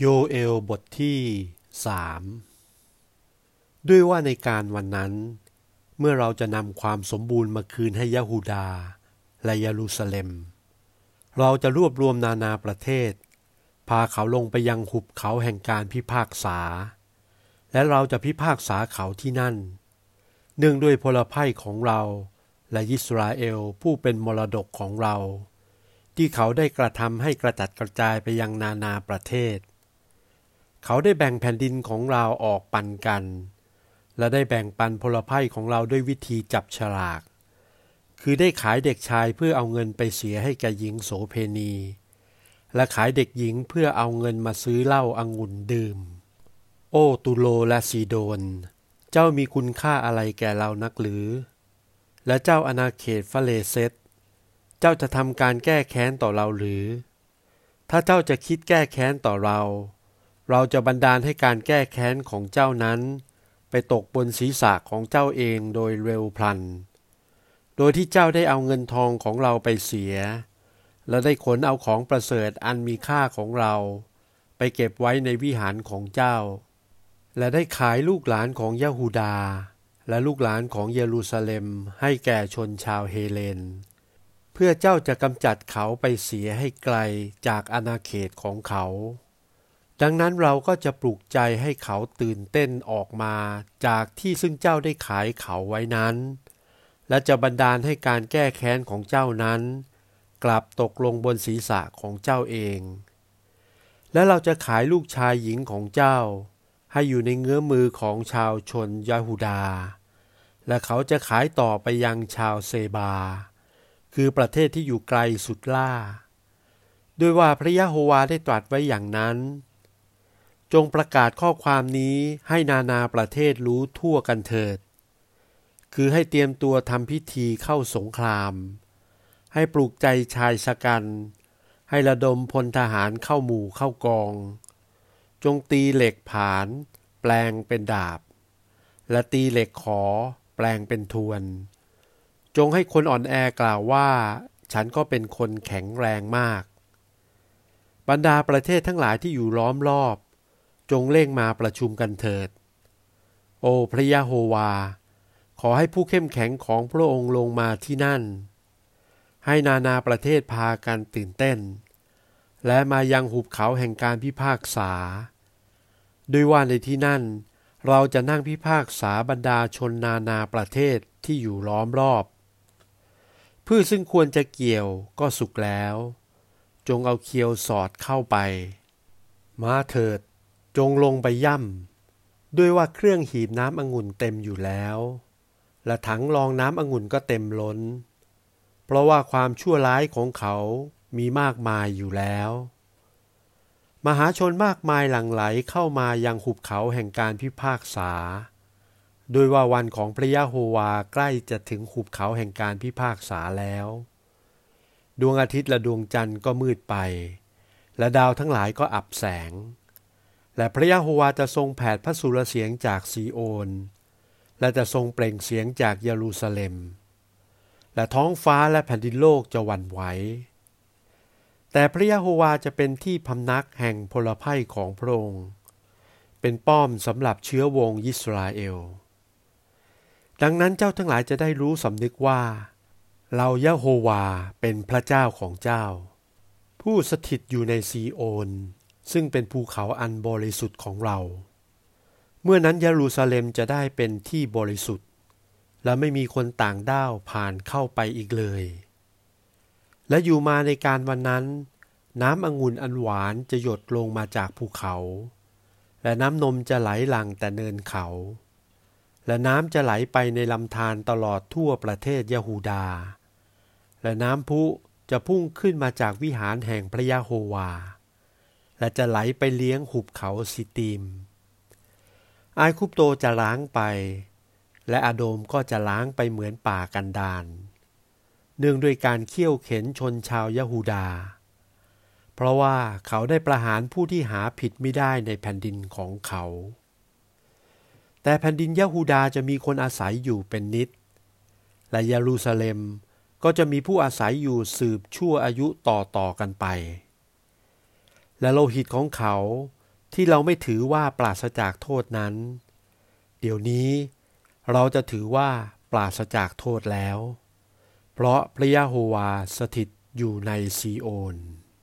โยเอลบทที่สามด้วยว่าในการวันนั้น เมื่อเราจะนำความสมบูรณ์มาคืนให้ยะฮูดา และเยรูซาเล็ม เราจะรวบรวมนานาประเทศ พาเขาลงไปยังหุบเขาแห่งการพิพากษา และเราจะพิพากษาเขาที่นั่น เนื่องด้วยพลภัยของเราและยิสราเอลผู้เป็นมรดกของเรา ที่เขาได้กระทำให้กระจัดกระจายไปยังนานาประเทศ เขาได้แบ่งแผ่นดินของเราออกปันกัน และได้แบ่งปันพลภัยของเราด้วยวิธีจับฉลาก คือได้ขายเด็กชายเพื่อเอาเงินไปเสียให้แก่หญิงโสเพณี และขายเด็กหญิงเพื่อเอาเงินมาซื้อเหล้าอางุ่นดื่ม โอตุโลและซีโดน เจ้ามีคุณค่าอะไรแก่เรานักหรือ และเจ้าอนาเขตฟาเลเซตเจ้าจะทำการแก้แค้นต่อเราหรือ ถ้าเจ้าจะคิดแก้แค้นต่อเรา เราจะบันดาลให้การแก้แค้นของเจ้านั้น ไปตกบนศีรษะของเจ้าเองโดยเร็วพลัน โดยที่เจ้าได้เอาเงินทองของเราไปเสีย และได้ขนเอาของประเสริฐอันมีค่าของเรา ไปเก็บไว้ในวิหารของเจ้า และได้ขายลูกหลานของยะฮูดา และลูกหลานของเยรูซาเล็มให้แก่ชนชาวเฮเลน เพื่อเจ้าจะกำจัดเขาไปเสียให้ไกลจากอาณาเขตของเขา ดังนั้นเราก็จะปลุกใจให้เขาตื่นเต้นออกมาจากที่ซึ่งเจ้าได้ขายเขาไว้นั้น และจะบันดาลให้การแก้แค้นของเจ้านั้น กลับตกลงบนศีรษะของเจ้าเอง และเราจะขายลูกชายหญิงของเจ้า ให้อยู่ในเงื้อมือของชาวชนยาฮูดา และเขาจะขายต่อไปยังชาวเซบา คือประเทศที่อยู่ไกลสุดล่า ด้วยว่าพระยะโฮวาได้ตรัสไว้อย่างนั้น จงประกาศข้อความนี้ให้นานาประเทศรู้ทั่วกันเถิด คือให้เตรียมตัวทำพิธีเข้าสงคราม ให้ปลูกใจชายชะกัน ให้ระดมพลทหารเข้าหมู่เข้ากอง จงตีเหล็กผาน แปลงเป็นดาบ และตีเหล็กขอ แปลงเป็นทวน จงให้คนอ่อนแอกล่าวว่า ฉันก็เป็นคนแข็งแรงมาก บรรดาประเทศทั้งหลายที่อยู่ล้อมรอบ จงเร่งมาประชุมกันเถิด โอพระยะโฮวา ขอให้ผู้เข้มแข็งของพระองค์ลงมาที่นั่น ให้นานาประเทศพากันตื่นเต้น และมายังหุบเขาแห่งการพิพากษา ด้วยว่าในที่นั่น เราจะนั่งพิพากษาบรรดาชนนานาประเทศที่อยู่ล้อมรอบพืชซึ่งควรจะเกี่ยวก็สุกแล้ว จงเอาเคียวสอดเข้าไป มาเถิด จงลงไปย่ำด้วยว่าเครื่องหีบน้ำองุ่นเต็มอยู่แล้ว และถังรองน้ำองุ่นก็เต็มล้น เพราะว่าความชั่วร้ายของเขามีมากมายอยู่แล้ว มหาชนมากมายหลั่งไหลเข้ามายังหุบเขาแห่งการพิพากษา โดยว่าวันของพระยะโฮวาใกล้จะถึงหุบเขาแห่งการพิพากษาแล้ว ดวงอาทิตย์และดวงจันทร์ก็มืดไป และดาวทั้งหลายก็อับแสง และพระยะโฮวาจะทรงแผดพระสุรเสียงจากซีโอน และจะทรงเปล่งเสียงจากเยรูซาเล็ม และท้องฟ้าและแผ่นดินโลกจะหวั่นไหว แต่พระยะโฮวาจะเป็นที่พำนักแห่งพลภัยของพระองค์ เป็นป้อมสำหรับเชื้อวงยิสราเอล ดังนั้นเจ้าทั้งหลายจะได้รู้สำนึกว่า เรายะโฮวาเป็นพระเจ้าของเจ้า ผู้สถิตอยู่ในซีโอน ซึ่งเป็นภูเขาอันบริสุทธิ์ของเรา เมื่อนั้นเยรูซาเล็มจะได้เป็นที่บริสุทธิ์ และไม่มีคนต่างด้าวผ่านเข้าไปอีกเลย และอยู่มาในการวันนั้น น้ำองุ่นอันหวานจะหยดลงมาจากภูเขา และน้ำนมจะไหลหลั่งแต่เนินเขา และน้ำจะไหลไปในลำธารตลอดทั่วประเทศยะฮูดา และน้ำพุจะพุ่งขึ้นมาจากวิหารแห่งพระยะโฮวา และจะไหลไปเลี้ยงหุบเขาสิตีม อายคุปโตจะล้างไป และอาโดมก็จะล้างไปเหมือนป่ากันดานเนื่องด้วยการเคี่ยวเข็นชนชาวยะฮูดา เพราะว่าเขาได้ประหารผู้ที่หาผิดไม่ได้ในแผ่นดินของเขา แต่แผ่นดินยะฮูดาจะมีคนอาศัยอยู่เป็นนิด และเยรูซาเล็มก็จะมีผู้อาศัยอยู่สืบชั่วอายุต่อต่อกันไป และโลหิตของเขาที่เราไม่ถือว่าปราศจากโทษนั้น เดี๋ยวนี้เราจะถือว่าปราศจากโทษแล้ว เพราะพระยะโฮวาสถิตอยู่ในซีโอน